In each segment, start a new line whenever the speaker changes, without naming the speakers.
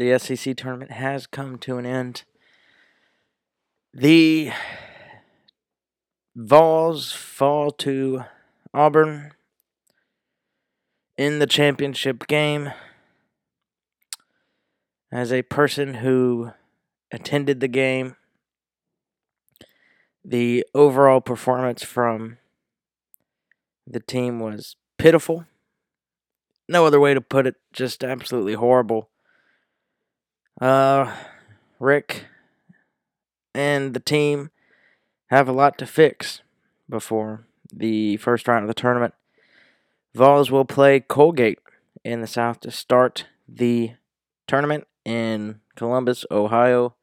the SEC tournament has come to an end. The Vols fall to Auburn in the championship game. As a person who attended the game, the overall performance from the team was pitiful. No other way to put it, just absolutely horrible. Uh, Rick and the team have a lot to fix before the first round of the tournament. Vols will play Colgate in the South to start the tournament in Columbus, Ohio.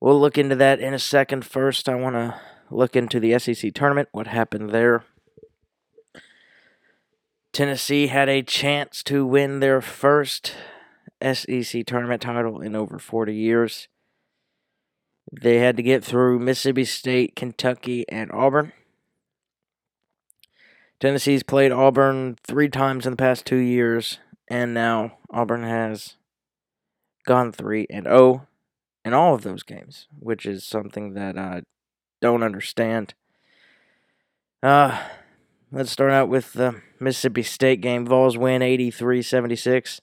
We'll look into that in a second. First, I want to look into the SEC tournament, what happened there. Tennessee had a chance to win their first SEC tournament title in over 40 years. They had to get through Mississippi State, Kentucky, and Auburn. Tennessee's played Auburn three times in the past two years, and now Auburn has gone 3 and 0 in all of those games, which is something that I don't understand. Uh, let's start out with the Mississippi State game. Vols win 83 76.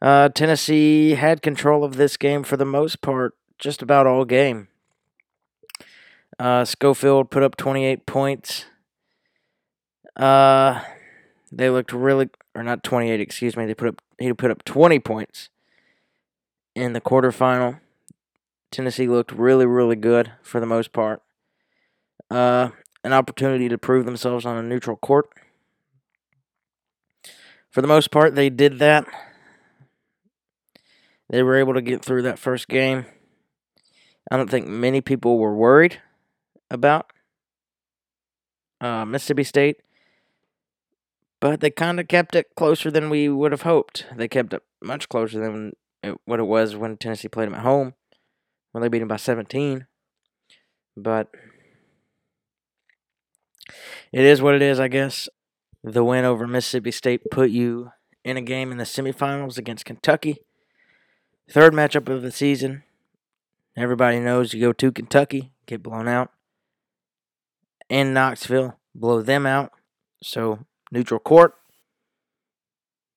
Uh, Tennessee had control of this game for the most part, just about all game. Uh, Schofield put up 28 points. Uh, they looked really, or not 28, excuse me. They put up he put up 20 points in the quarterfinal. Tennessee looked really, really good for the most part. Uh, an opportunity to prove themselves on a neutral court. For the most part, they did that. They were able to get through that first game. I don't think many people were worried about uh, Mississippi State, but they kind of kept it closer than we would have hoped. They kept it much closer than it, what it was when Tennessee played them at home, when they beat them by 17. But it is what it is, I guess. The win over Mississippi State put you in a game in the semifinals against Kentucky. Third matchup of the season. Everybody knows you go to Kentucky, get blown out. In Knoxville, blow them out. So, neutral court.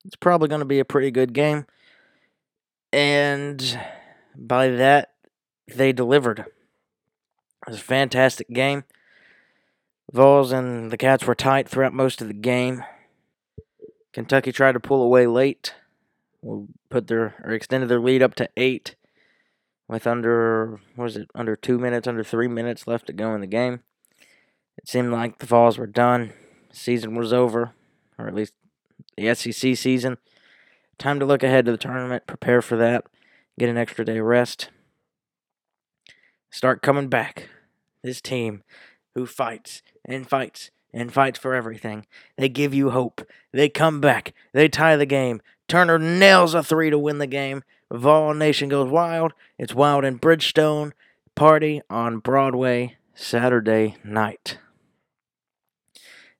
It's probably going to be a pretty good game. And by that, they delivered. It was a fantastic game. Vols and the Cats were tight throughout most of the game. Kentucky tried to pull away late. Put their or extended their lead up to eight with under what was it under two minutes, under three minutes left to go in the game. It seemed like the Vols were done. Season was over, or at least the SEC season. Time to look ahead to the tournament, prepare for that, get an extra day rest, start coming back. This team who fights and fights and fights for everything. They give you hope. They come back. They tie the game. Turner nails a three to win the game. Vol Nation goes wild. It's wild in Bridgestone. Party on Broadway Saturday night.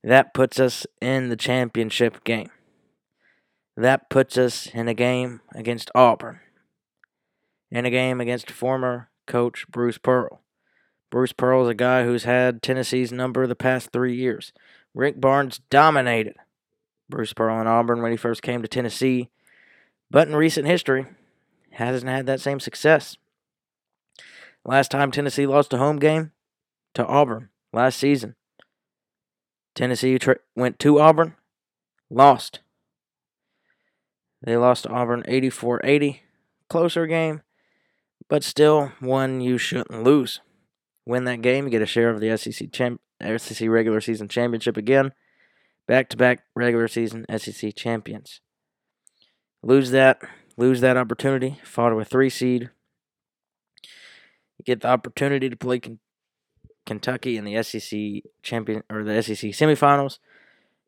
That puts us in the championship game. That puts us in a game against Auburn. In a game against former coach Bruce Pearl. Bruce Pearl is a guy who's had Tennessee's number the past three years. Rick Barnes dominated Bruce Pearl in Auburn when he first came to Tennessee, but in recent history, hasn't had that same success. Last time Tennessee lost a home game to Auburn last season. Tennessee went to Auburn, lost. They lost to Auburn 84 80. Closer game, but still one you shouldn't lose win that game, get a share of the SEC champ, SEC regular season championship again. Back to back regular season SEC champions. Lose that, lose that opportunity. Fought with three seed. You get the opportunity to play Kentucky in the SEC champion or the SEC semifinals,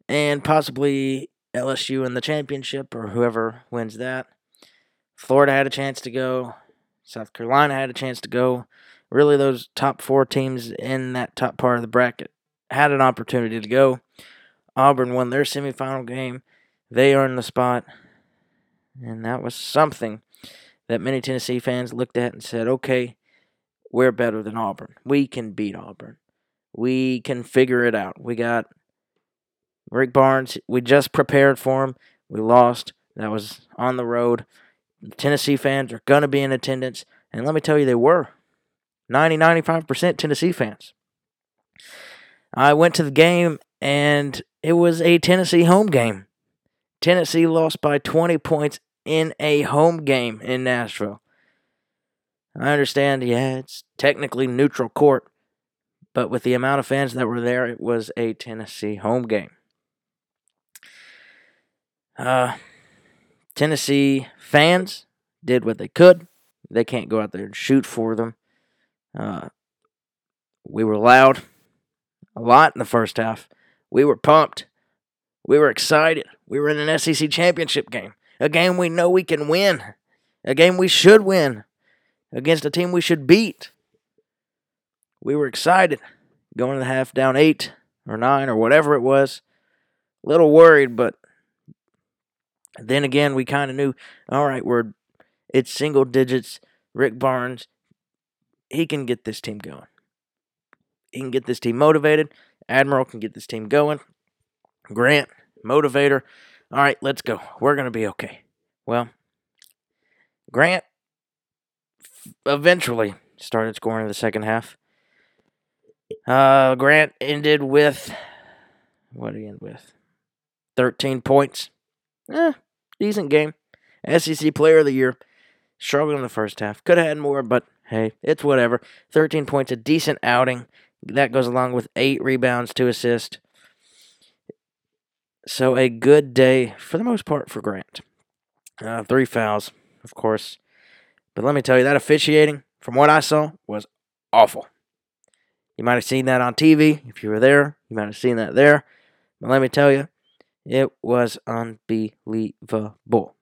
and possibly LSU in the championship or whoever wins that. Florida had a chance to go. South Carolina had a chance to go really those top four teams in that top part of the bracket had an opportunity to go. Auburn won their semifinal game. They earned the spot. And that was something that many Tennessee fans looked at and said, okay, we're better than Auburn. We can beat Auburn. We can figure it out. We got Rick Barnes. We just prepared for him. We lost. That was on the road. Tennessee fans are going to be in attendance. And let me tell you, they were 90, 95% Tennessee fans. I went to the game, and it was a Tennessee home game. Tennessee lost by 20 points in a home game in Nashville. I understand, yeah, it's technically neutral court, but with the amount of fans that were there, it was a Tennessee home game. Uh, Tennessee fans did what they could. They can't go out there and shoot for them. Uh, we were loud a lot in the first half. We were pumped. We were excited. We were in an SEC championship game, a game we know we can win, a game we should win against a team we should beat. We were excited going to the half down eight or nine or whatever it was. A little worried, but then again, we kind of knew, all right, we're it's single digits. Rick Barnes, he can get this team going. He can get this team motivated. Admiral can get this team going. Grant, motivator. All right, let's go. We're going to be okay. Well, Grant eventually started scoring in the second half. Uh, Grant ended with what did he end with? 13 points. Eh, decent game. SEC Player of the Year. Struggled in the first half. Could have had more, but hey, it's whatever. 13 points, a decent outing. That goes along with eight rebounds, two assists. So a good day for the most part for Grant. Uh, three fouls, of course. But let me tell you, that officiating, from what I saw, was awful. You might have seen that on TV if you were there. You might have seen that there. But let me tell you, it was unbelievable.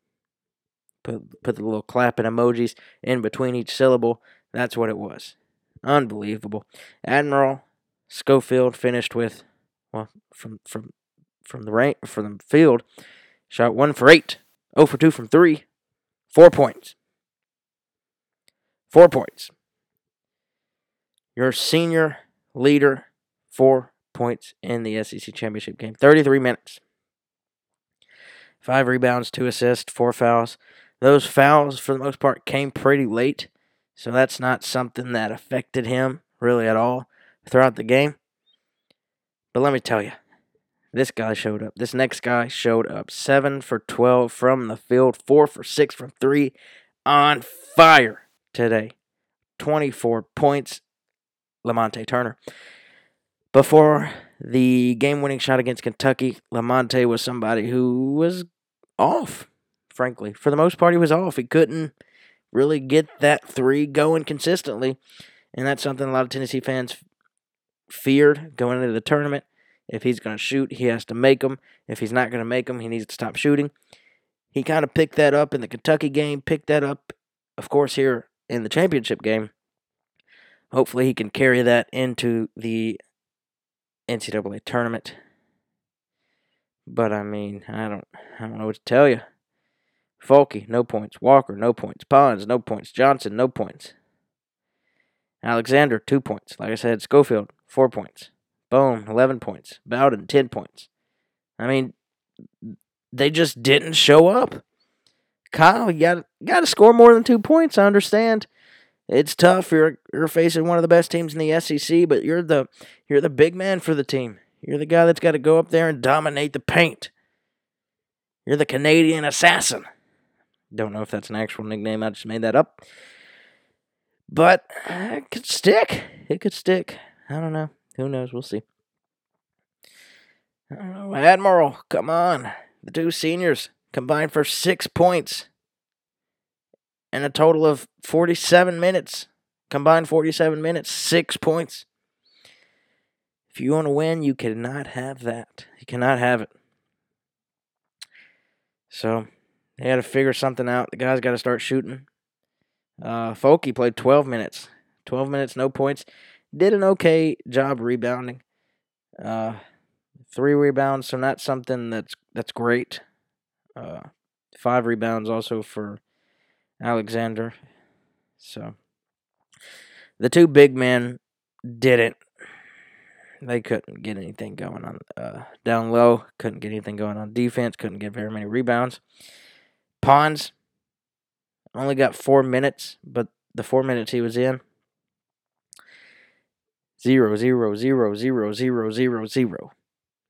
Put, put the little clapping emojis in between each syllable. That's what it was. Unbelievable. Admiral Schofield finished with, well, from from from the rank from the field, shot one for eight, 0 for two from three, four points. Four points. Your senior leader, four points in the SEC championship game. 33 minutes. Five rebounds, two assists, four fouls. Those fouls, for the most part, came pretty late. So that's not something that affected him really at all throughout the game. But let me tell you, this guy showed up. This next guy showed up. 7 for 12 from the field, 4 for 6 from 3 on fire today. 24 points, Lamonte Turner. Before the game winning shot against Kentucky, Lamonte was somebody who was off, frankly. For the most part, he was off. He couldn't really get that three going consistently. And that's something a lot of Tennessee fans feared going into the tournament. If he's going to shoot, he has to make them. If he's not going to make them, he needs to stop shooting. He kind of picked that up in the Kentucky game, picked that up, of course, here in the championship game. Hopefully, he can carry that into the NCAA tournament. But I mean, I don't, I don't know what to tell you. Fulke, no points. Walker, no points. Pons, no points. Johnson, no points. Alexander, two points. Like I said, Schofield, four points. Bone, 11 points. Bowden, 10 points. I mean, they just didn't show up. Kyle, you got got to score more than two points. I understand. It's tough. You're you're facing one of the best teams in the SEC, but you're the you're the big man for the team. You're the guy that's got to go up there and dominate the paint. You're the Canadian assassin. Don't know if that's an actual nickname. I just made that up. But uh, it could stick. It could stick. I don't know. Who knows? We'll see. I don't know. Admiral, come on. The two seniors combined for six points and a total of 47 minutes. Combined 47 minutes, six points. If you want to win, you cannot have that. You cannot have it. So they got to figure something out. The guys got to start shooting. Uh, played 12 minutes. 12 minutes, no points. Did an okay job rebounding. Uh, three rebounds, so not something that's that's great. Uh, Five rebounds also for Alexander. So the two big men didn't. They couldn't get anything going on uh, down low. Couldn't get anything going on defense. Couldn't get very many rebounds. Pons only got four minutes, but the four minutes he was in, zero, zero, zero, zero, zero, zero, zero.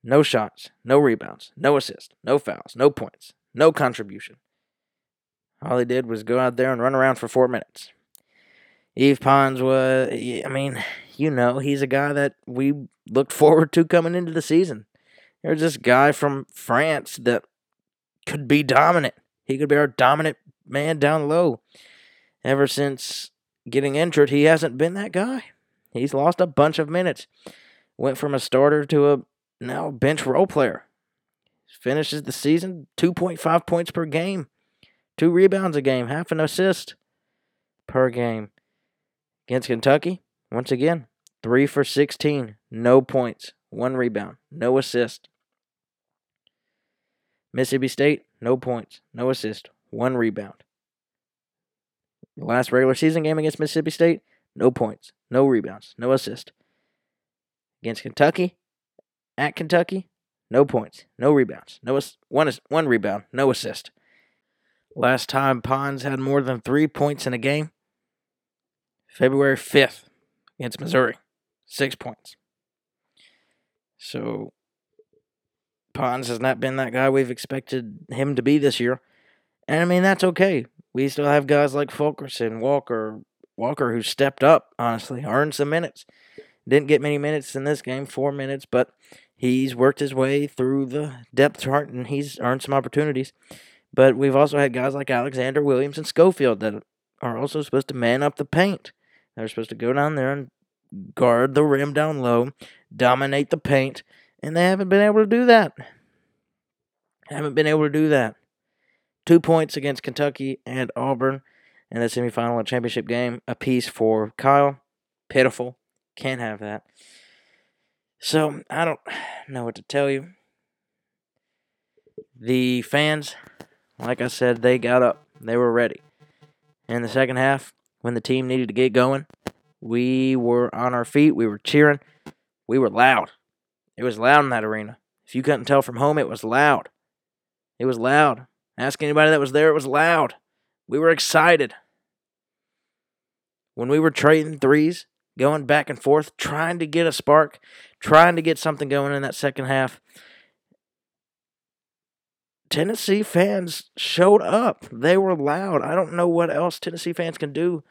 No shots, no rebounds, no assists, no fouls, no points, no contribution. All he did was go out there and run around for four minutes. Yves Pons was, I mean, you know, he's a guy that we looked forward to coming into the season. There's this guy from France that could be dominant. He could be our dominant man down low. Ever since getting injured, he hasn't been that guy. He's lost a bunch of minutes. Went from a starter to a now bench role player. Finishes the season 2.5 points per game, two rebounds a game, half an assist per game. Against Kentucky, once again, three for 16, no points, one rebound, no assist. Mississippi State, no points, no assist, one rebound. The last regular season game against Mississippi State, no points, no rebounds, no assist. Against Kentucky, at Kentucky, no points, no rebounds, no one one rebound, no assist. Last time Pons had more than three points in a game, February fifth against Missouri, six points. So Pons has not been that guy we've expected him to be this year, and I mean that's okay. We still have guys like Fulkerson, Walker, Walker who stepped up. Honestly, earned some minutes. Didn't get many minutes in this game, four minutes, but he's worked his way through the depth chart and he's earned some opportunities. But we've also had guys like Alexander Williams and Schofield that are also supposed to man up the paint. They're supposed to go down there and guard the rim down low, dominate the paint, and they haven't been able to do that. Haven't been able to do that. Two points against Kentucky and Auburn in the semifinal and championship game, a piece for Kyle. Pitiful. Can't have that. So I don't know what to tell you. The fans, like I said, they got up. They were ready. In the second half, when the team needed to get going, we were on our feet. We were cheering. We were loud. It was loud in that arena. If you couldn't tell from home, it was loud. It was loud. Ask anybody that was there, it was loud. We were excited. When we were trading threes, going back and forth, trying to get a spark, trying to get something going in that second half. Tennessee fans showed up. They were loud. I don't know what else Tennessee fans can do.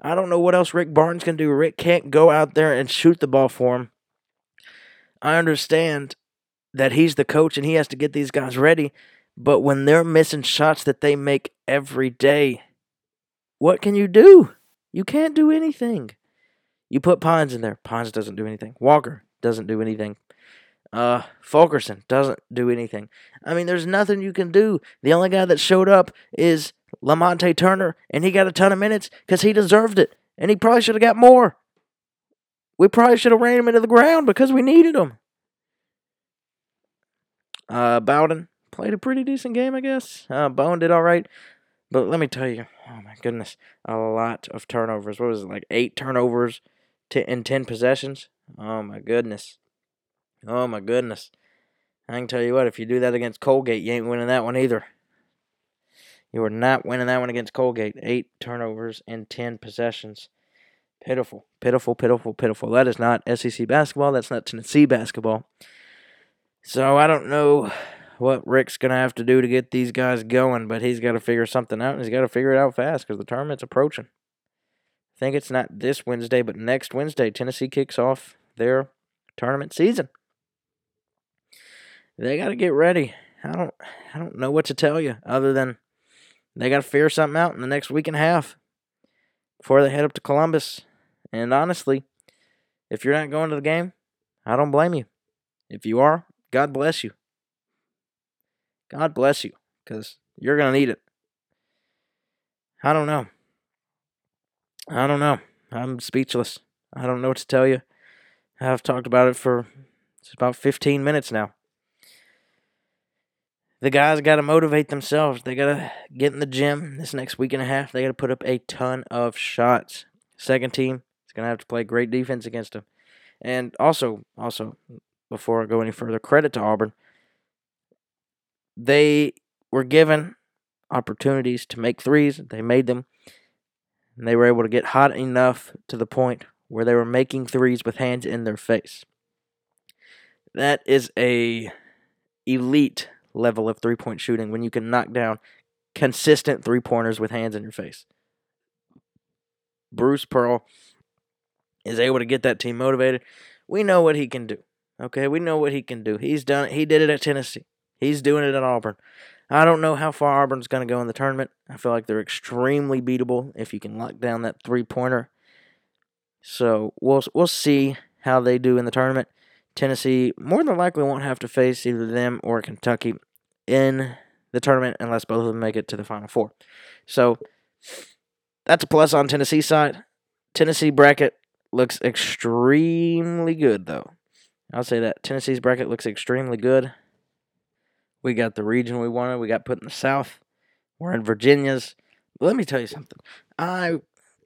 I don't know what else Rick Barnes can do. Rick can't go out there and shoot the ball for him. I understand that he's the coach and he has to get these guys ready, but when they're missing shots that they make every day, what can you do? You can't do anything. You put Pons in there. Pons doesn't do anything. Walker doesn't do anything. Uh, Fulkerson doesn't do anything. I mean, there's nothing you can do. The only guy that showed up is Lamonte Turner, and he got a ton of minutes because he deserved it, and he probably should have got more. We probably should have ran him into the ground because we needed him. Uh, Bowden played a pretty decent game, I guess. Uh, Bowen did all right, but let me tell you, oh my goodness, a lot of turnovers. What was it like? Eight turnovers in 10 possessions. Oh my goodness. Oh my goodness. I can tell you what, if you do that against Colgate, you ain't winning that one either. You are not winning that one against Colgate. Eight turnovers in 10 possessions. Pitiful, pitiful, pitiful, pitiful. That is not SEC basketball. That's not Tennessee basketball. So I don't know what Rick's going to have to do to get these guys going, but he's got to figure something out, and he's got to figure it out fast because the tournament's approaching I think it's not this Wednesday, but next Wednesday, Tennessee kicks off their tournament season. They got to get ready. I don't, I don't know what to tell you other than they got to figure something out in the next week and a half before they head up to Columbus. And honestly, if you're not going to the game, I don't blame you. If you are, God bless you. God bless you because you're going to need it. I don't know. I don't know. I'm speechless. I don't know what to tell you. I've talked about it for it's about 15 minutes now. the guys got to motivate themselves. They got to get in the gym this next week and a half. They got to put up a ton of shots. Second team is going to have to play great defense against them. And also, also before I go any further, credit to Auburn. They were given opportunities to make threes. They made them. And they were able to get hot enough to the point where they were making threes with hands in their face. That is a elite level of three point shooting when you can knock down consistent three pointers with hands in your face. Bruce Pearl is able to get that team motivated. We know what he can do. Okay, we know what he can do. He's done it. He did it at Tennessee. He's doing it at Auburn. I don't know how far Auburn's going to go in the tournament. I feel like they're extremely beatable if you can lock down that three pointer. So we'll we'll see how they do in the tournament. Tennessee more than likely won't have to face either them or Kentucky in the tournament unless both of them make it to the Final Four. So that's a plus on Tennessee side. Tennessee bracket looks extremely good, though. I'll say that Tennessee's bracket looks extremely good. We got the region we wanted. We got put in the South. We're in Virginia's. let me tell you something. I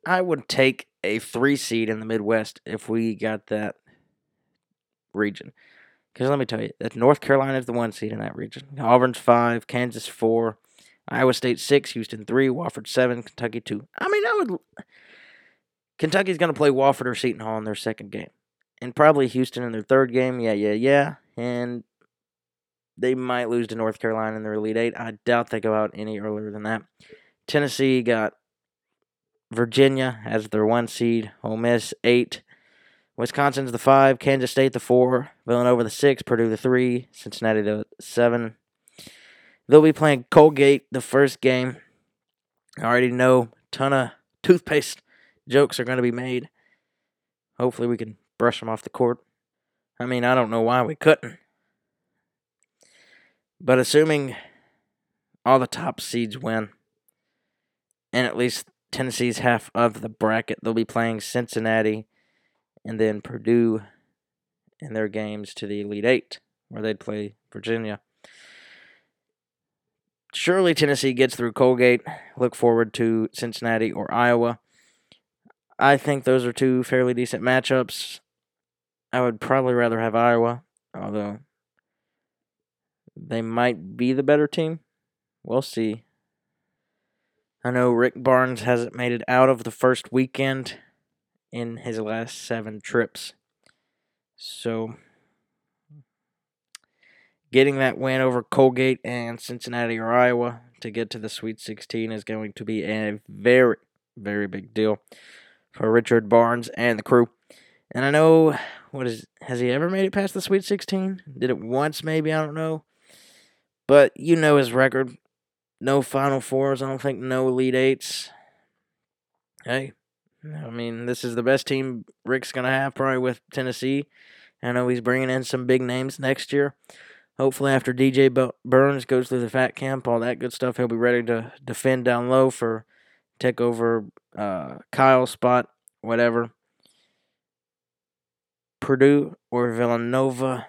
I would take a three seed in the Midwest if we got that region. Because let me tell you, that North Carolina is the one seed in that region. Auburn's five, Kansas four, Iowa State six, Houston three, Wofford seven, Kentucky two. I mean, I would. Kentucky's going to play Wofford or Seton Hall in their second game, and probably Houston in their third game. Yeah, yeah, yeah, and they might lose to North Carolina in their Elite Eight. I doubt they go out any earlier than that. Tennessee got Virginia as their one seed, Ole Miss eight, Wisconsin's the five, Kansas State the four, Villanova the six, Purdue the three, Cincinnati the seven. They'll be playing Colgate the first game. I already know ton of toothpaste jokes are going to be made. Hopefully we can brush them off the court. I mean, I don't know why we couldn't. But assuming all the top seeds win, and at least Tennessee's half of the bracket, they'll be playing Cincinnati and then Purdue in their games to the Elite Eight, where they'd play Virginia. Surely Tennessee gets through Colgate. Look forward to Cincinnati or Iowa. I think those are two fairly decent matchups. I would probably rather have Iowa, although they might be the better team. We'll see. I know Rick Barnes hasn't made it out of the first weekend in his last seven trips. So, getting that win over Colgate and Cincinnati or Iowa to get to the Sweet 16 is going to be a very, very big deal for Richard Barnes and the crew. And I know, what is, has he ever made it past the Sweet 16? Did it once, maybe? I don't know. But you know his record. No Final Fours, I don't think, no Elite Eights. Hey, I mean, this is the best team Rick's going to have probably with Tennessee. I know he's bringing in some big names next year. Hopefully, after DJ Burns goes through the fat camp, all that good stuff, he'll be ready to defend down low for take over uh, Kyle's spot, whatever. Purdue or Villanova.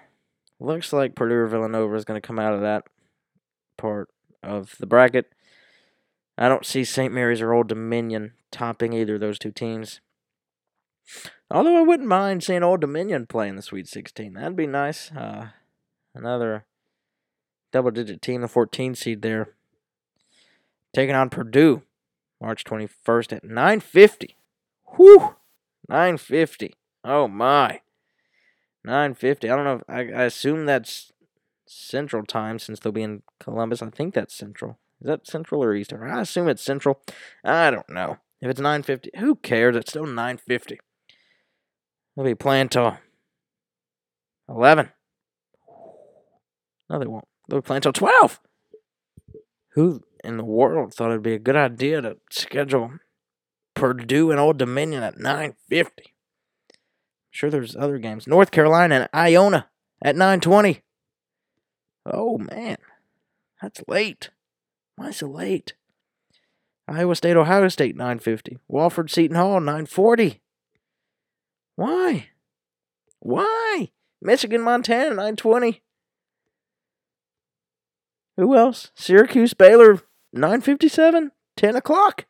Looks like Purdue or Villanova is going to come out of that part of the bracket. I don't see St. Mary's or Old Dominion topping either of those two teams. Although I wouldn't mind seeing Old Dominion play in the Sweet 16. That'd be nice. Uh, another double digit team, the 14 seed there. Taking on Purdue March 21st at 950. Whew! 950. Oh my. 950. I don't know. I, I assume that's Central Time since they'll be in Columbus. I think that's Central. Is that Central or Eastern? I assume it's Central. I don't know. If it's 950, who cares? It's still 950. They'll be playing till 11. No, they won't. They'll be playing till 12. Who in the world thought it'd be a good idea to schedule Purdue and Old Dominion at 950? Sure, there's other games. North Carolina and Iona at 920. Oh, man. That's late. Why so late? Iowa State, Ohio State, 950. Wofford, Seton Hall, 940. Why? Why? Michigan, Montana, 920. Who else? Syracuse, Baylor, 957, 10 o'clock.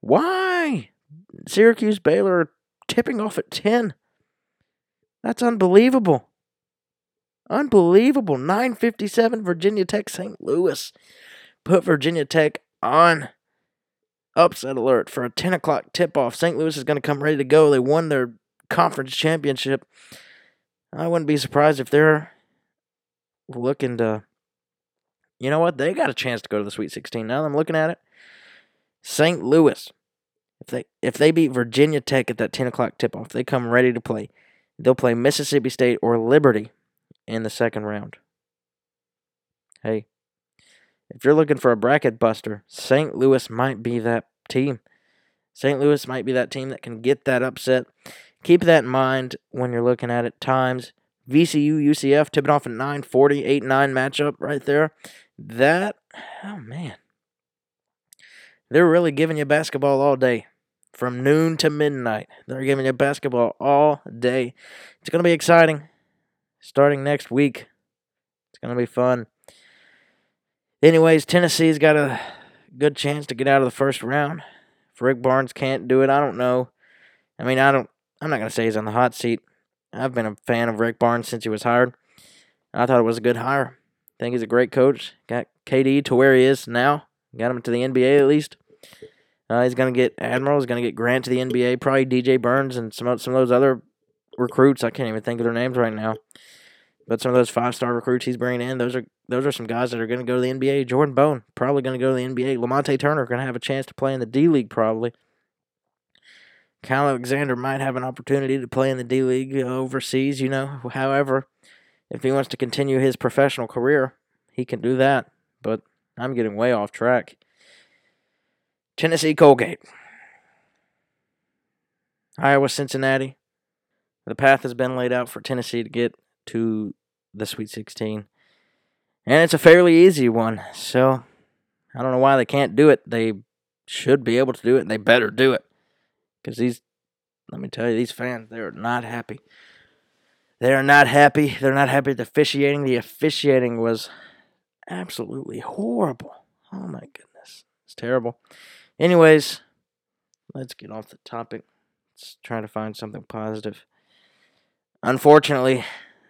Why? Syracuse, Baylor tipping off at 10. That's unbelievable. Unbelievable. 957 Virginia Tech St. Louis. Put Virginia Tech on upset alert for a 10 o'clock tip off. St. Louis is going to come ready to go. They won their conference championship. I wouldn't be surprised if they're looking to. You know what? They got a chance to go to the Sweet 16. Now I'm looking at it. St. Louis, if they if they beat Virginia Tech at that 10 o'clock tip off, they come ready to play. They'll play Mississippi State or Liberty in the second round. Hey, if you're looking for a bracket buster, St. Louis might be that team. St. Louis might be that team that can get that upset. Keep that in mind when you're looking at it. Times VCU UCF tipping off a 940 8 9 matchup right there. That, oh man. They're really giving you basketball all day. From noon to midnight. They're giving you basketball all day. It's going to be exciting. Starting next week. It's going to be fun. Anyways, Tennessee's got a good chance to get out of the first round. If Rick Barnes can't do it, I don't know. I mean, I don't. I'm not gonna say he's on the hot seat. I've been a fan of Rick Barnes since he was hired. I thought it was a good hire. I think he's a great coach. Got KD to where he is now. Got him to the NBA at least. Uh, he's gonna get Admiral. He's gonna get Grant to the NBA. Probably DJ Burns and some some of those other recruits. I can't even think of their names right now. But some of those five star recruits he's bringing in, those are those are some guys that are going to go to the NBA. Jordan Bone probably going to go to the NBA. Lamonte Turner going to have a chance to play in the D League probably. Kyle Alexander might have an opportunity to play in the D League uh, overseas. You know, however, if he wants to continue his professional career, he can do that. But I'm getting way off track. Tennessee Colgate. Iowa Cincinnati. The path has been laid out for Tennessee to get to the Sweet 16. And it's a fairly easy one. So I don't know why they can't do it. They should be able to do it, and they better do it. Because these, let me tell you, these fans, they're not happy. They are not happy. They're not happy with the officiating. The officiating was absolutely horrible. Oh my goodness. It's terrible. Anyways, let's get off the topic. Let's try to find something positive. Unfortunately,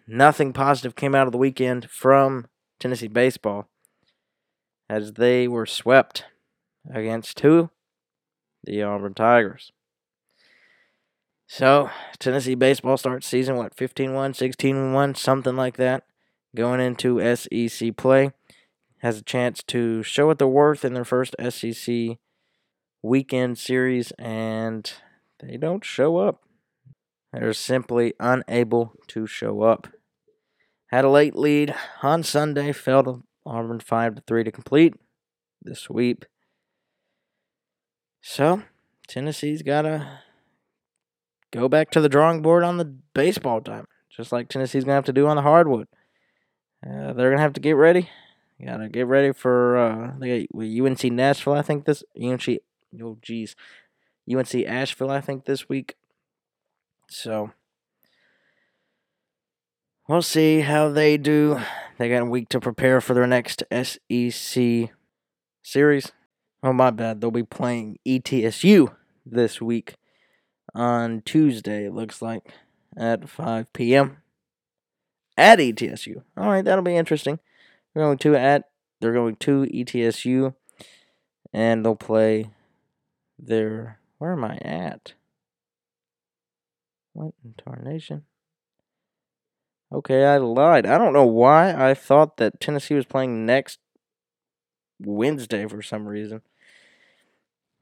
nothing positive came out of the weekend from Tennessee baseball as they were swept against who? The Auburn Tigers. So, Tennessee baseball starts season, what, 15 1, 16 1, something like that, going into SEC play. Has a chance to show what they're worth in their first SEC weekend series, and they don't show up. They're simply unable to show up. Had a late lead on Sunday, fell to Auburn 5 to 3 to complete the sweep. So, Tennessee's got to go back to the drawing board on the baseball time, just like Tennessee's to have to do on the hardwood. Uh, they're to have to get ready. You got to get ready for uh, they UNC Nashville, I think this UNC oh geez. UNC Asheville, I think this week. So we'll see how they do. They got a week to prepare for their next SEC series. Oh, my bad. They'll be playing ETSU this week on Tuesday, it looks like, at 5 p.m. at ETSU. All right, that'll be interesting. They're going to at they're going to ETSU, and they'll play their. Where am I at? What in tarnation? Okay, I lied. I don't know why I thought that Tennessee was playing next Wednesday for some reason.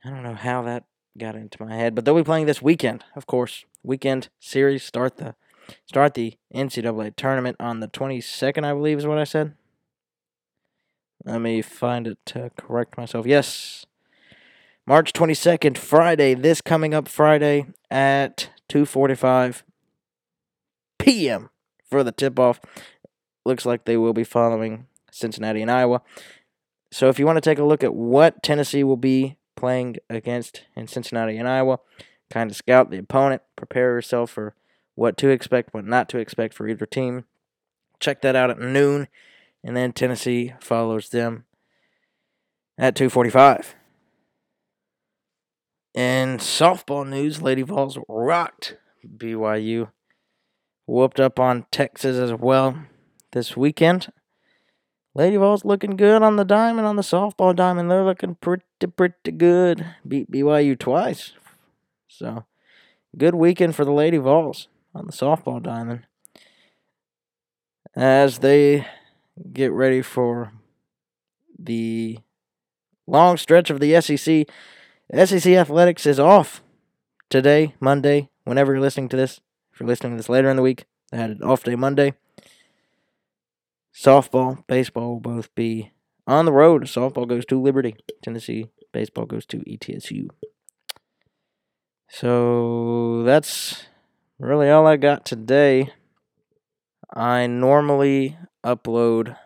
I don't know how that got into my head, but they'll be playing this weekend, of course. Weekend series start the start the NCAA tournament on the 22nd, I believe is what I said. Let me find it to correct myself. Yes. March 22nd, Friday, this coming up Friday at 2:45 p.m for the tip off. Looks like they will be following Cincinnati and Iowa. So if you want to take a look at what Tennessee will be playing against in Cincinnati and Iowa, kind of scout the opponent, prepare yourself for what to expect, what not to expect for either team. Check that out at noon and then Tennessee follows them at 2:45. In softball news, Lady Vols rocked BYU, whooped up on Texas as well this weekend. Lady Vols looking good on the diamond, on the softball diamond. They're looking pretty, pretty good. Beat BYU twice. So, good weekend for the Lady Vols on the softball diamond. As they get ready for the long stretch of the SEC, SEC Athletics is off today, Monday, whenever you're listening to this. If you're listening to this later in the week, they had an off day Monday. Softball, baseball will both be on the road. Softball goes to Liberty, Tennessee. Baseball goes to ETSU. So that's really all I got today. I normally upload,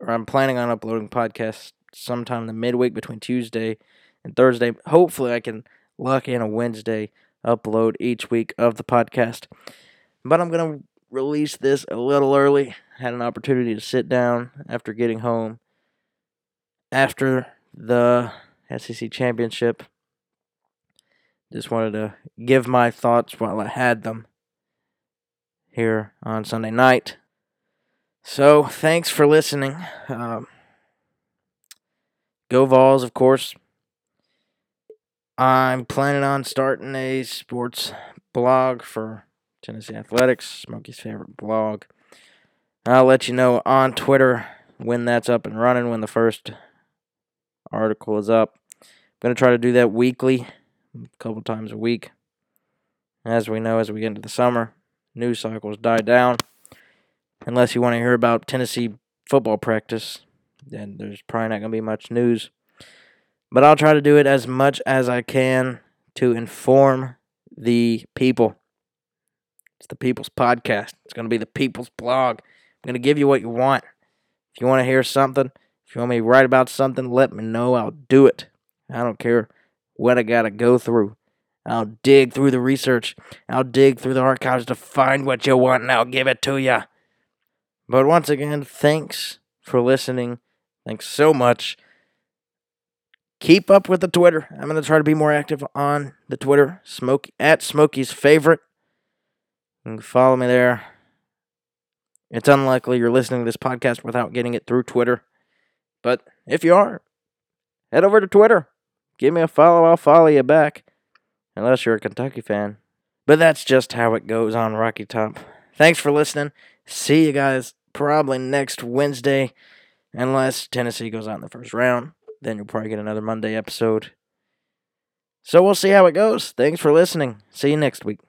or I'm planning on uploading podcasts sometime in the midweek between Tuesday and Thursday. Hopefully, I can luck in a Wednesday upload each week of the podcast. But I'm going to release this a little early. Had an opportunity to sit down after getting home after the SEC championship. Just wanted to give my thoughts while I had them here on Sunday night. So, thanks for listening. Um, go Vols, of course. I'm planning on starting a sports blog for Tennessee Athletics, Smokey's favorite blog. I'll let you know on Twitter when that's up and running, when the first article is up. I'm going to try to do that weekly, a couple times a week. As we know, as we get into the summer, news cycles die down. Unless you want to hear about Tennessee football practice, then there's probably not going to be much news. But I'll try to do it as much as I can to inform the people. It's the People's Podcast. It's going to be the People's Blog. I'm going to give you what you want. If you want to hear something, if you want me to write about something, let me know. I'll do it. I don't care what I got to go through. I'll dig through the research. I'll dig through the archives to find what you want and I'll give it to you. But once again, thanks for listening. Thanks so much keep up with the Twitter. I'm going to try to be more active on the Twitter. Smoke at Smokey's favorite. You can follow me there. It's unlikely you're listening to this podcast without getting it through Twitter. But if you are, head over to Twitter. Give me a follow, I'll follow you back. Unless you're a Kentucky fan. But that's just how it goes on Rocky Top. Thanks for listening. See you guys probably next Wednesday, unless Tennessee goes out in the first round. Then you'll probably get another Monday episode. So we'll see how it goes. Thanks for listening. See you next week.